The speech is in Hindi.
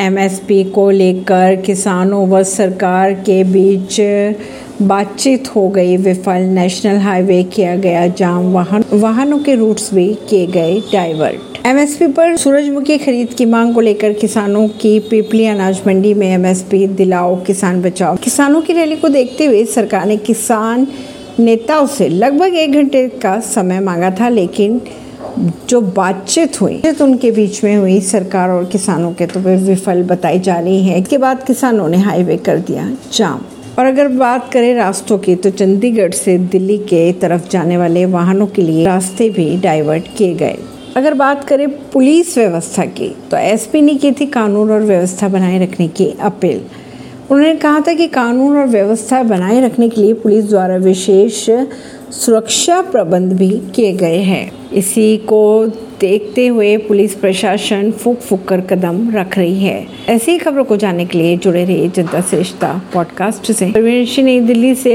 एमएसपी को लेकर किसानों व सरकार के बीच बातचीत हो गई। विफल नेशनल हाईवे किया गया जाम वाहन, वाहनों के रूट्स भी किए गए डाइवर्ट एमएसपी पर सूरजमुखी खरीद की मांग को लेकर किसानों की पिपली अनाज मंडी में एमएसपी दिलाओ, किसान बचाओ। किसानों की रैली को देखते हुए सरकार ने किसान नेताओं से लगभग एक घंटे का समय मांगा था, लेकिन जो बातचीत हुई तो उनके बीच में हुई, सरकार और किसानों के तो वे विफल बताई जा रही है। इसके बाद किसानों ने हाईवे कर दिया जाम। और अगर बात करें रास्तों की तो चंडीगढ़ से दिल्ली के तरफ़ जाने वाले वाहनों के लिए रास्ते भी डाइवर्ट किए गए। अगर बात करें पुलिस व्यवस्था की तो एसपी ने की थी कानून और व्यवस्था बनाए रखने की अपील। उन्होंने कहा था कि कानून और व्यवस्था बनाए रखने के लिए पुलिस द्वारा विशेष सुरक्षा प्रबंध भी किए गए हैं। इसी को देखते हुए पुलिस प्रशासन फूक फूक कर कदम रख रही है। ऐसी खबरों को जानने के लिए जुड़े रहिए जनता श्रेष्ठता पॉडकास्ट से। नई दिल्ली से